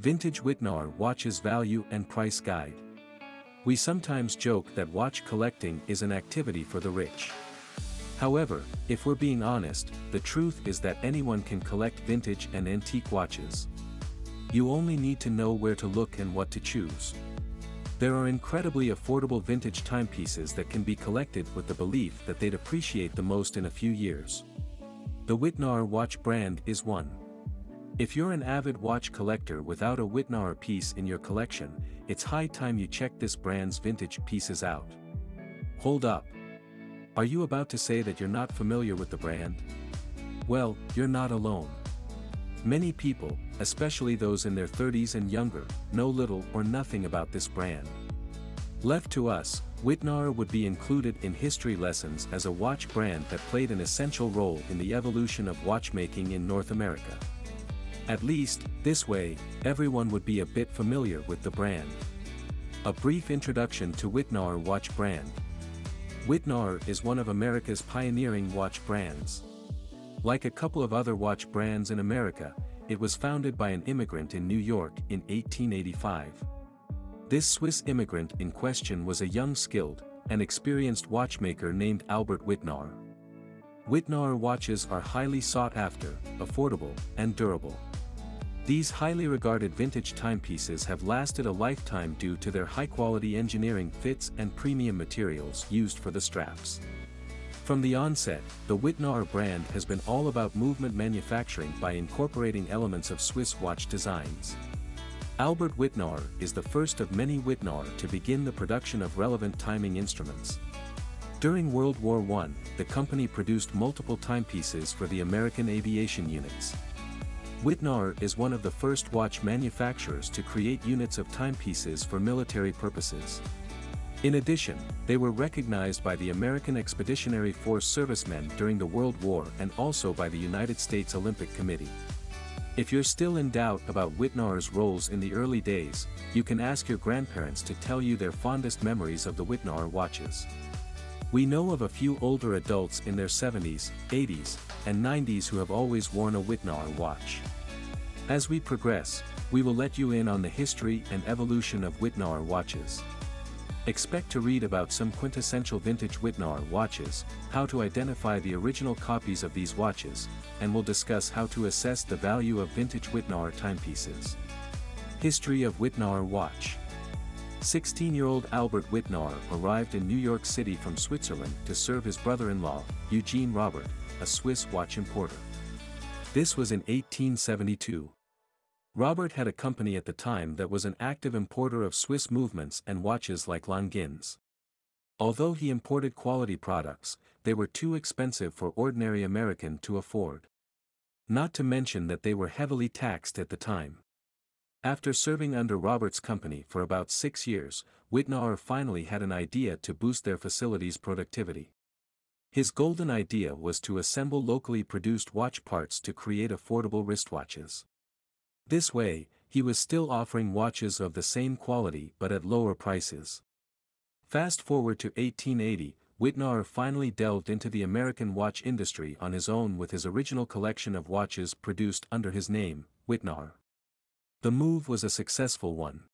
Vintage Wittnauer Watches Value and Price Guide. We sometimes joke that watch collecting is an activity for the rich. However, if we're being honest, the truth is that anyone can collect vintage and antique watches. You only need to know where to look and what to choose. There are incredibly affordable vintage timepieces that can be collected with the belief that they'd appreciate the most in a few years. The Wittnauer watch brand is one. If you're an avid watch collector without a Wittnauer piece in your collection, it's high time you check this brand's vintage pieces out. Hold up. Are you about to say that you're not familiar with the brand? Well, you're not alone. Many people, especially those in their 30s and younger, know little or nothing about this brand. Left to us, Wittnauer would be included in history lessons as a watch brand that played an essential role in the evolution of watchmaking in North America. At least, this way, everyone would be a bit familiar with the brand. A brief introduction to Wittnauer watch brand. Wittnauer is one of America's pioneering watch brands. Like a couple of other watch brands in America, it was founded by an immigrant in New York in 1885. This Swiss immigrant in question was a young skilled, and experienced watchmaker named Albert Wittnauer. Wittnauer watches are highly sought after, affordable, and durable. These highly regarded vintage timepieces have lasted a lifetime due to their high-quality engineering fits and premium materials used for the straps. From the onset, the Wittnauer brand has been all about movement manufacturing by incorporating elements of Swiss watch designs. Albert Wittnauer is the first of many Wittnauer to begin the production of relevant timing instruments. During World War I, the company produced multiple timepieces for the American aviation units. Wittnauer is one of the first watch manufacturers to create units of timepieces for military purposes. In addition, they were recognized by the American Expeditionary Force servicemen during the World War and also by the United States Olympic Committee. If you're still in doubt about Wittnauer's roles in the early days, you can ask your grandparents to tell you their fondest memories of the Wittnauer watches. We know of a few older adults in their 70s, 80s, and 90s who have always worn a Wittnauer watch. As we progress, we will let you in on the history and evolution of Wittnauer watches. Expect to read about some quintessential vintage Wittnauer watches, how to identify the original copies of these watches, and we'll discuss how to assess the value of vintage Wittnauer timepieces. History of Wittnauer watch 16-year-old Albert Wittnauer arrived in New York City from Switzerland to serve his brother-in-law, Eugene Robert, a Swiss watch importer. This was in 1872. Robert had a company at the time that was an active importer of Swiss movements and watches like Longines. Although he imported quality products, they were too expensive for ordinary American to afford. Not to mention that they were heavily taxed at the time. After serving under Robert's company for about six years, Wittnauer finally had an idea to boost their facility's productivity. His golden idea was to assemble locally produced watch parts to create affordable wristwatches. This way, he was still offering watches of the same quality but at lower prices. Fast forward to 1880, Wittnauer finally delved into the American watch industry on his own with his original collection of watches produced under his name, Wittnauer. The move was a successful one.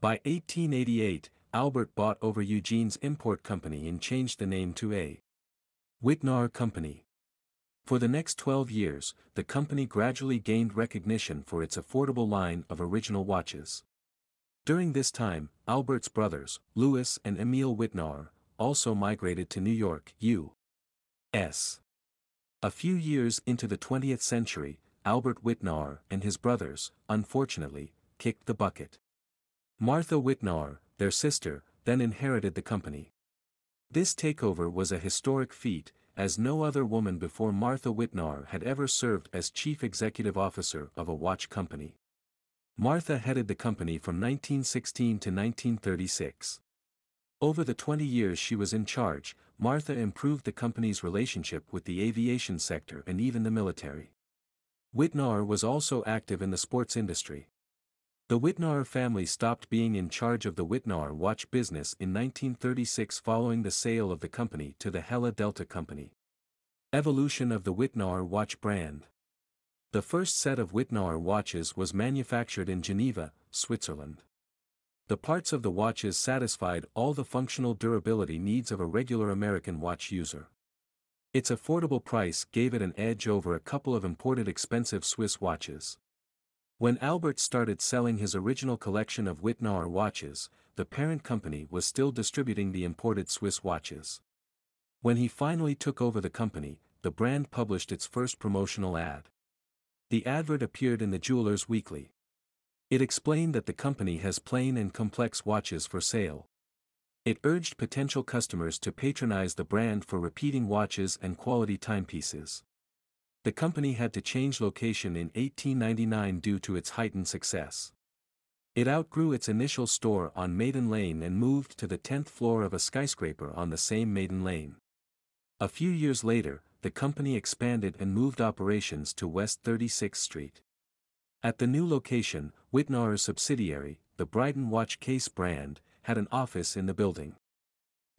By 1888, Albert bought over Eugene's import company and changed the name to A. Wittnauer Company. For the next 12 years, the company gradually gained recognition for its affordable line of original watches. During this time, Albert's brothers, Louis and Emile Wittnauer, also migrated to New York, U.S. A few years into the 20th century, Albert Wittnauer and his brothers, unfortunately, kicked the bucket. Martha Wittnauer, their sister, then inherited the company. This takeover was a historic feat, as no other woman before Martha Wittnauer had ever served as chief executive officer of a watch company. Martha headed the company from 1916 to 1936. Over the 20 years she was in charge, Martha improved the company's relationship with the aviation sector and even the military. Wittnauer was also active in the sports industry. The Wittnauer family stopped being in charge of the Wittnauer watch business in 1936 following the sale of the company to the Hella Delta Company. Evolution of the Wittnauer watch brand The first set of Wittnauer watches was manufactured in Geneva, Switzerland. The parts of the watches satisfied all the functional durability needs of a regular American watch user. Its affordable price gave it an edge over a couple of imported expensive Swiss watches. When Albert started selling his original collection of Wittnauer watches, the parent company was still distributing the imported Swiss watches. When he finally took over the company, the brand published its first promotional ad. The advert appeared in the Jeweler's Weekly. It explained that the company has plain and complex watches for sale. It urged potential customers to patronize the brand for repeating watches and quality timepieces. The company had to change location in 1899 due to its heightened success. It outgrew its initial store on Maiden Lane and moved to the 10th floor of a skyscraper on the same Maiden Lane. A few years later, the company expanded and moved operations to West 36th Street. At the new location, Wittnauer's subsidiary, the Brighton watch case brand, had an office in the building.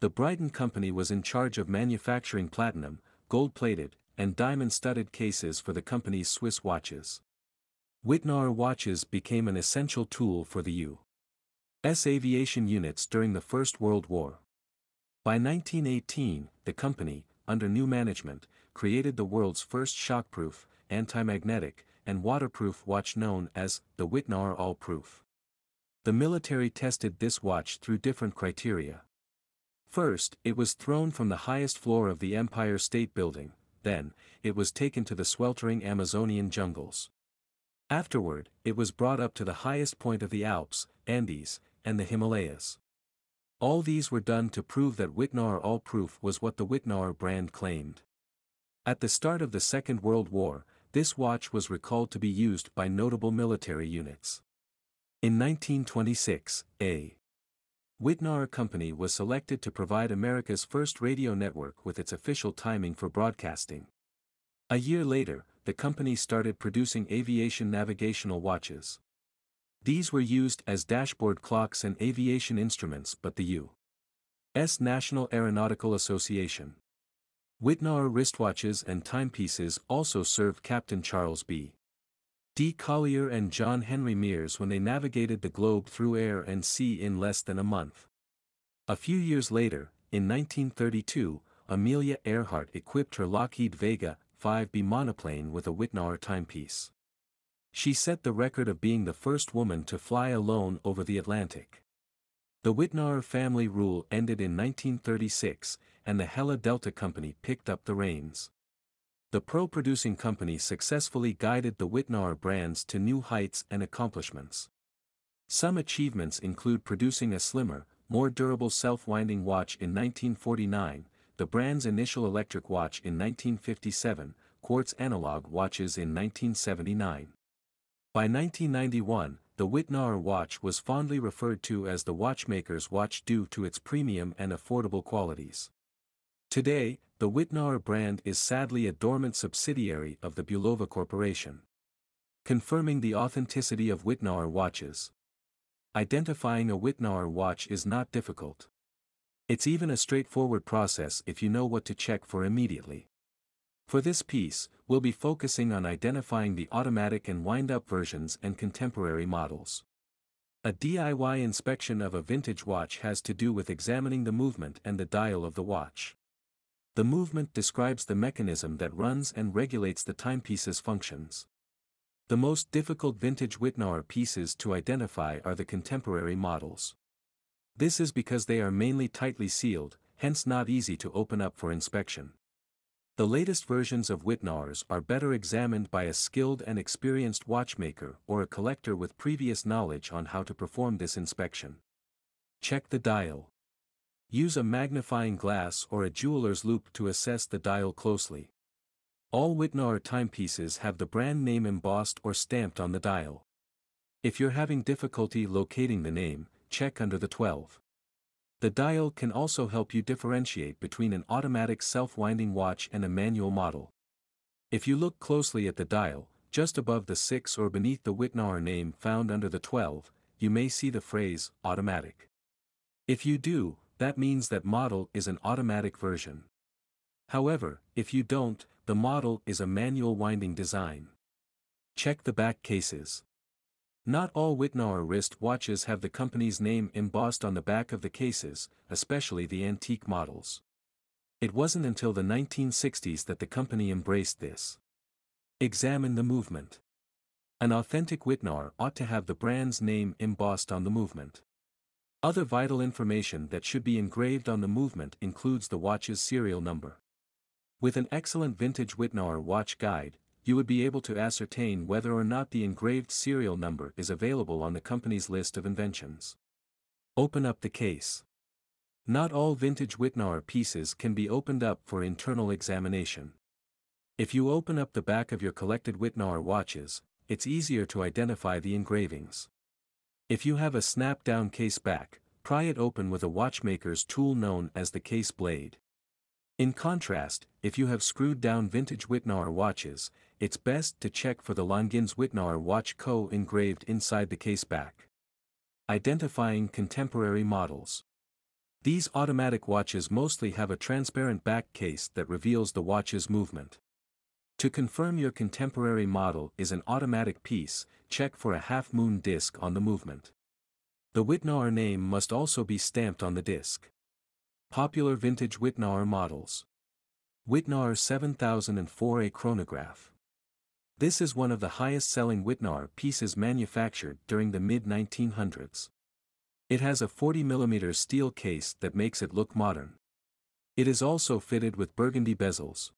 The Brighton company was in charge of manufacturing platinum, gold-plated, and diamond-studded cases for the company's Swiss watches. Wittnauer watches became an essential tool for the U.S. aviation units during the First World War. By 1918, the company, under new management, created the world's first shockproof, anti-magnetic, and waterproof watch known as the Wittnauer All-Proof. The military tested this watch through different criteria. First, it was thrown from the highest floor of the Empire State Building, then, it was taken to the sweltering Amazonian jungles. Afterward, it was brought up to the highest point of the Alps, Andes, and the Himalayas. All these were done to prove that Wittnauer All-Proof was what the Wittnauer brand claimed. At the start of the Second World War, this watch was recalled to be used by notable military units. In 1926, a Wittnauer Company was selected to provide America's first radio network with its official timing for broadcasting. A year later, the company started producing aviation navigational watches. These were used as dashboard clocks and aviation instruments but the U.S. National Aeronautical Association Wittnauer wristwatches and timepieces also served Captain Charles B. D. Collyer and John Henry Mears when they navigated the globe through air and sea in less than a month. A few years later, in 1932, Amelia Earhart equipped her Lockheed Vega 5B monoplane with a Wittnauer timepiece. She set the record of being the first woman to fly alone over the Atlantic. The Wittnauer family rule ended in 1936, and the Hella Delta Company picked up the reins. The pro-producing company successfully guided the Wittnauer brands to new heights and accomplishments. Some achievements include producing a slimmer, more durable self-winding watch in 1949, the brand's initial electric watch in 1957, quartz analog watches in 1979. By 1991, the Wittnauer watch was fondly referred to as the watchmaker's watch due to its premium and affordable qualities. Today, the Wittnauer brand is sadly a dormant subsidiary of the Bulova Corporation. Confirming the authenticity of Wittnauer watches. Identifying a Wittnauer watch is not difficult. It's even a straightforward process if you know what to check for immediately. For this piece, we'll be focusing on identifying the automatic and wind-up versions and contemporary models. A DIY inspection of a vintage watch has to do with examining the movement and the dial of the watch. The movement describes the mechanism that runs and regulates the timepiece's functions. The most difficult vintage Wittnauer pieces to identify are the contemporary models. This is because they are mainly tightly sealed, hence not easy to open up for inspection. The latest versions of Wittnauers are better examined by a skilled and experienced watchmaker or a collector with previous knowledge on how to perform this inspection. Check the dial. Use a magnifying glass or a jeweler's loupe to assess the dial closely. All Wittnauer timepieces have the brand name embossed or stamped on the dial. If you're having difficulty locating the name, check under the 12. The dial can also help you differentiate between an automatic self-winding watch and a manual model. If you look closely at the dial, just above the 6 or beneath the Wittnauer name found under the 12, you may see the phrase, automatic. If you do, that means that model is an automatic version. However, if you don't, the model is a manual winding design. Check the back cases. Not all Wittnauer wrist watches have the company's name embossed on the back of the cases, especially the antique models. It wasn't until the 1960s that the company embraced this. Examine the movement. An authentic Wittnauer ought to have the brand's name embossed on the movement. Other vital information that should be engraved on the movement includes the watch's serial number. With an excellent vintage Wittnauer watch guide, you would be able to ascertain whether or not the engraved serial number is available on the company's list of inventions. Open up the case. Not all vintage Wittnauer pieces can be opened up for internal examination. If you open up the back of your collected Wittnauer watches, it's easier to identify the engravings. If you have a snap-down case back, pry it open with a watchmaker's tool known as the case blade. In contrast, if you have screwed down vintage Wittnauer watches, it's best to check for the Longines Wittnauer watch Co engraved inside the case back. Identifying contemporary models. These automatic watches mostly have a transparent back case that reveals the watch's movement. To confirm your contemporary model is an automatic piece, check for a half-moon disc on the movement. The Wittnauer name must also be stamped on the disc. Popular vintage Wittnauer models. Wittnauer 7004A chronograph. This is one of the highest-selling Wittnauer pieces manufactured during the mid-1900s. It has a 40mm steel case that makes it look modern. It is also fitted with burgundy bezels.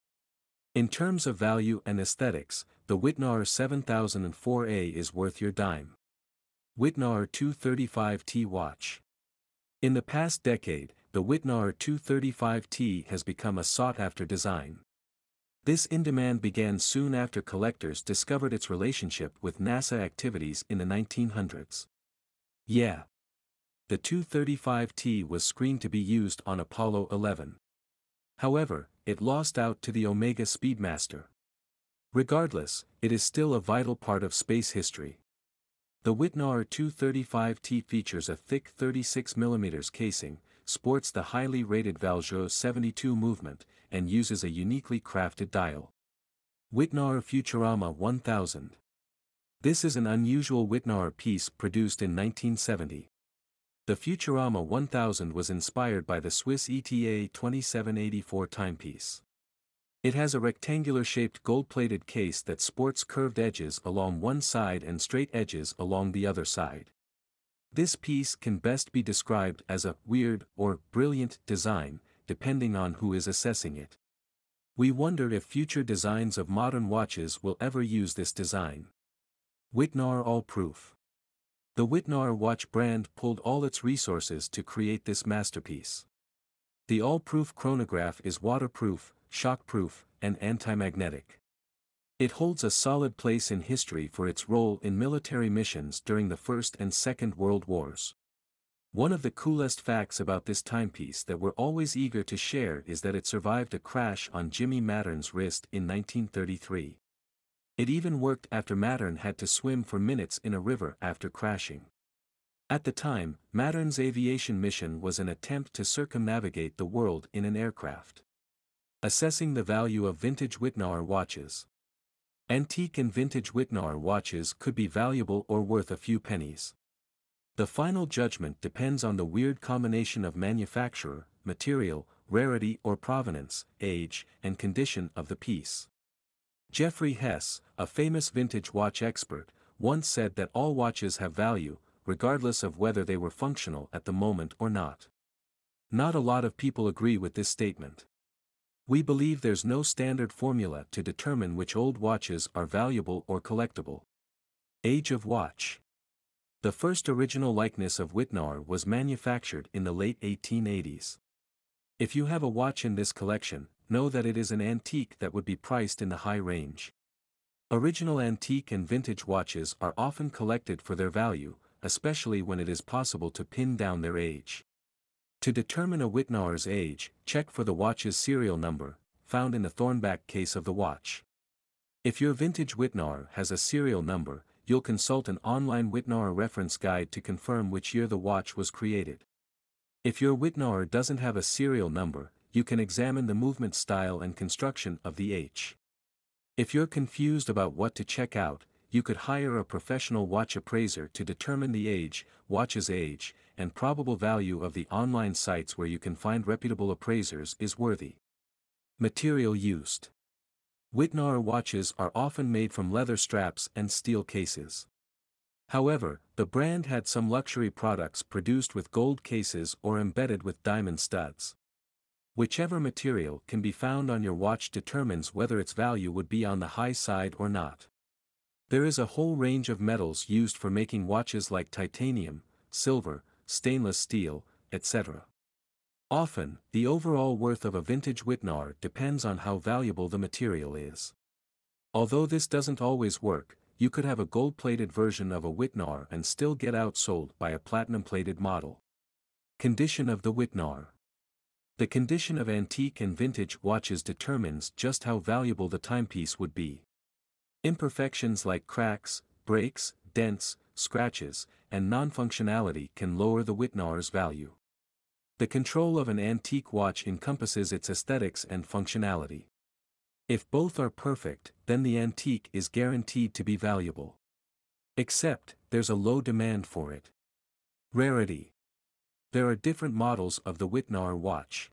In terms of value and aesthetics, the Wittnauer 7004A is worth your dime. Wittnauer 235T watch. In the past decade, the Wittnauer 235T has become a sought-after design. This in-demand began soon after collectors discovered its relationship with NASA activities in the 1900s. Yeah. The 235T was screened to be used on Apollo 11. However, it lost out to the Omega Speedmaster. Regardless, it is still a vital part of space history. The Wittnauer 235T features a thick 36mm casing, sports the highly rated Valjoux 72 movement, and uses a uniquely crafted dial. Wittnauer Futurama 1000 This is an unusual Wittnauer piece produced in 1970. The Futurama 1000 was inspired by the Swiss ETA 2784 timepiece. It has a rectangular-shaped gold-plated case that sports curved edges along one side and straight edges along the other side. This piece can best be described as a weird or brilliant design, depending on who is assessing it. We wonder if future designs of modern watches will ever use this design. Wittnauer All Proof the Wittnauer watch brand pulled all its resources to create this masterpiece. The all-proof chronograph is waterproof, shockproof, and anti-magnetic. It holds a solid place in history for its role in military missions during the First and Second World Wars. One of the coolest facts about this timepiece that we're always eager to share is that it survived a crash on Jimmy Mattern's wrist in 1933. It even worked after Mattern had to swim for minutes in a river after crashing. At the time, Mattern's aviation mission was an attempt to circumnavigate the world in an aircraft. Assessing the value of vintage Wittnauer watches. Antique and vintage Wittnauer watches could be valuable or worth a few pennies. The final judgment depends on the weird combination of manufacturer, material, rarity or provenance, age, and condition of the piece. Geoffrey Hess, a famous vintage watch expert, once said that all watches have value, regardless of whether they were functional at the moment or not. Not a lot of people agree with this statement. We believe there's no standard formula to determine which old watches are valuable or collectible. Age of Watch The first original likeness of Wittnauer was manufactured in the late 1880s. If you have a watch in this collection, know that it is an antique that would be priced in the high range. Original antique and vintage watches are often collected for their value, especially when it is possible to pin down their age. To determine a Wittnauer's age, check for the watch's serial number, found in the thornback case of the watch. If your vintage Wittnauer has a serial number, you'll consult an online Wittnauer reference guide to confirm which year the watch was created. If your Wittnauer doesn't have a serial number, you can examine the movement style and construction of the H. If you're confused about what to check out, you could hire a professional watch appraiser to determine the age, watch's age, and probable value of the online sites where you can find reputable appraisers is worthy. Material used. Wittnauer watches are often made from leather straps and steel cases. However, the brand had some luxury products produced with gold cases or embedded with diamond studs. Whichever material can be found on your watch determines whether its value would be on the high side or not. There is a whole range of metals used for making watches like titanium, silver, stainless steel, etc. Often, the overall worth of a vintage Wittnauer depends on how valuable the material is. Although this doesn't always work, you could have a gold-plated version of a Wittnauer and still get outsold by a platinum-plated model. Condition of the Wittnauer The condition of antique and vintage watches determines just how valuable the timepiece would be. Imperfections like cracks, breaks, dents, scratches, and non-functionality can lower the Wittnauer's value. The control of an antique watch encompasses its aesthetics and functionality. If both are perfect, then the antique is guaranteed to be valuable. Except, there's a low demand for it. Rarity. There are different models of the Wittnauer watch.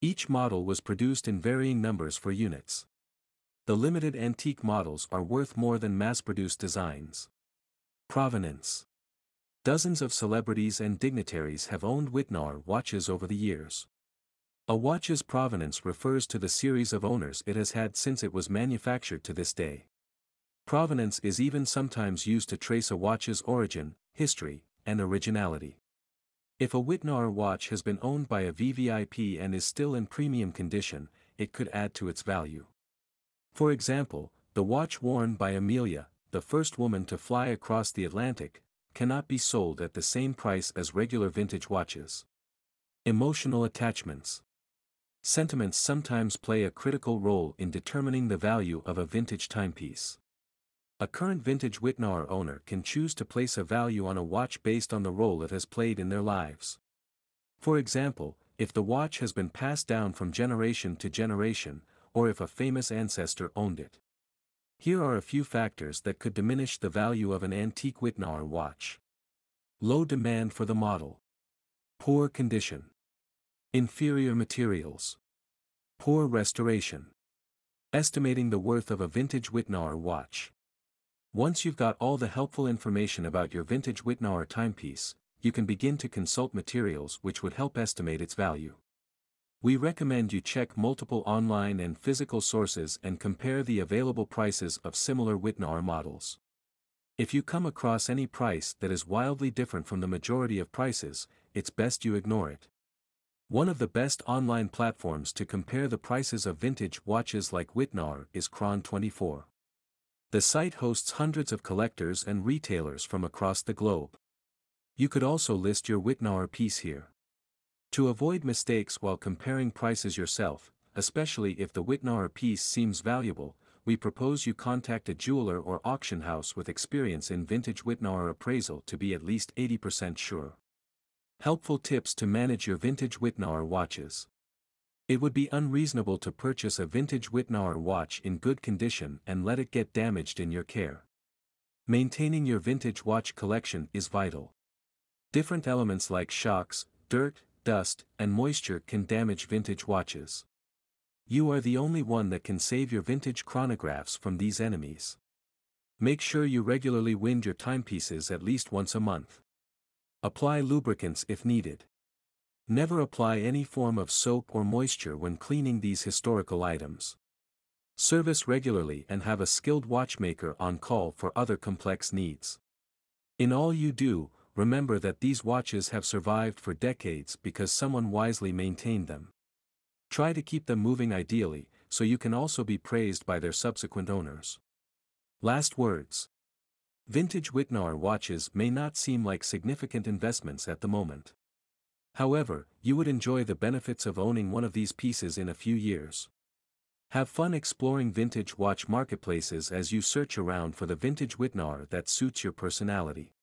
Each model was produced in varying numbers for units the limited antique models are worth more than mass-produced designs. Provenance Dozens of celebrities and dignitaries have owned Wittnauer watches over the years. A watch's provenance refers to the series of owners it has had since it was manufactured to this day. Provenance is even sometimes used to trace a watch's origin, history, and originality. If a Wittnauer watch has been owned by a VVIP and is still in premium condition, it could add to its value. For example, the watch worn by Amelia, the first woman to fly across the Atlantic, cannot be sold at the same price as regular vintage watches. Emotional attachments. Sentiments sometimes play a critical role in determining the value of a vintage timepiece. A current vintage Wittnauer owner can choose to place a value on a watch based on the role it has played in their lives. For example, if the watch has been passed down from generation to generation, or if a famous ancestor owned it. Here are a few factors that could diminish the value of an antique Wittnauer watch. Low demand for the model. Poor condition. Inferior materials. Poor restoration. Estimating the worth of a vintage Wittnauer watch. Once you've got all the helpful information about your vintage Wittnauer timepiece, you can begin to consult materials which would help estimate its value. We recommend you check multiple online and physical sources and compare the available prices of similar Wittnauer models. If you come across any price that is wildly different from the majority of prices, it's best you ignore it. One of the best online platforms to compare the prices of vintage watches like Wittnauer is Chrono24. The site hosts hundreds of collectors and retailers from across the globe. You could also list your Wittnauer piece here. To avoid mistakes while comparing prices yourself, especially if the Wittnauer piece seems valuable, we propose you contact a jeweler or auction house with experience in vintage Wittnauer appraisal to be at least 80% sure. Helpful tips to manage your vintage Wittnauer watches. It would be unreasonable to purchase a vintage Wittnauer watch in good condition and let it get damaged in your care. Maintaining your vintage watch collection is vital. Different elements like shocks, dirt, dust, and moisture can damage vintage watches. You are the only one that can save your vintage chronographs from these enemies. Make sure you regularly wind your timepieces at least once a month. Apply lubricants if needed. Never apply any form of soap or moisture when cleaning these historical items. Service regularly and have a skilled watchmaker on call for other complex needs. In all you do, remember that these watches have survived for decades because someone wisely maintained them. Try to keep them moving ideally, so you can also be praised by their subsequent owners. Last words. Vintage Wittnauer watches may not seem like significant investments at the moment. However, you would enjoy the benefits of owning one of these pieces in a few years. Have fun exploring vintage watch marketplaces as you search around for the vintage Wittnauer that suits your personality.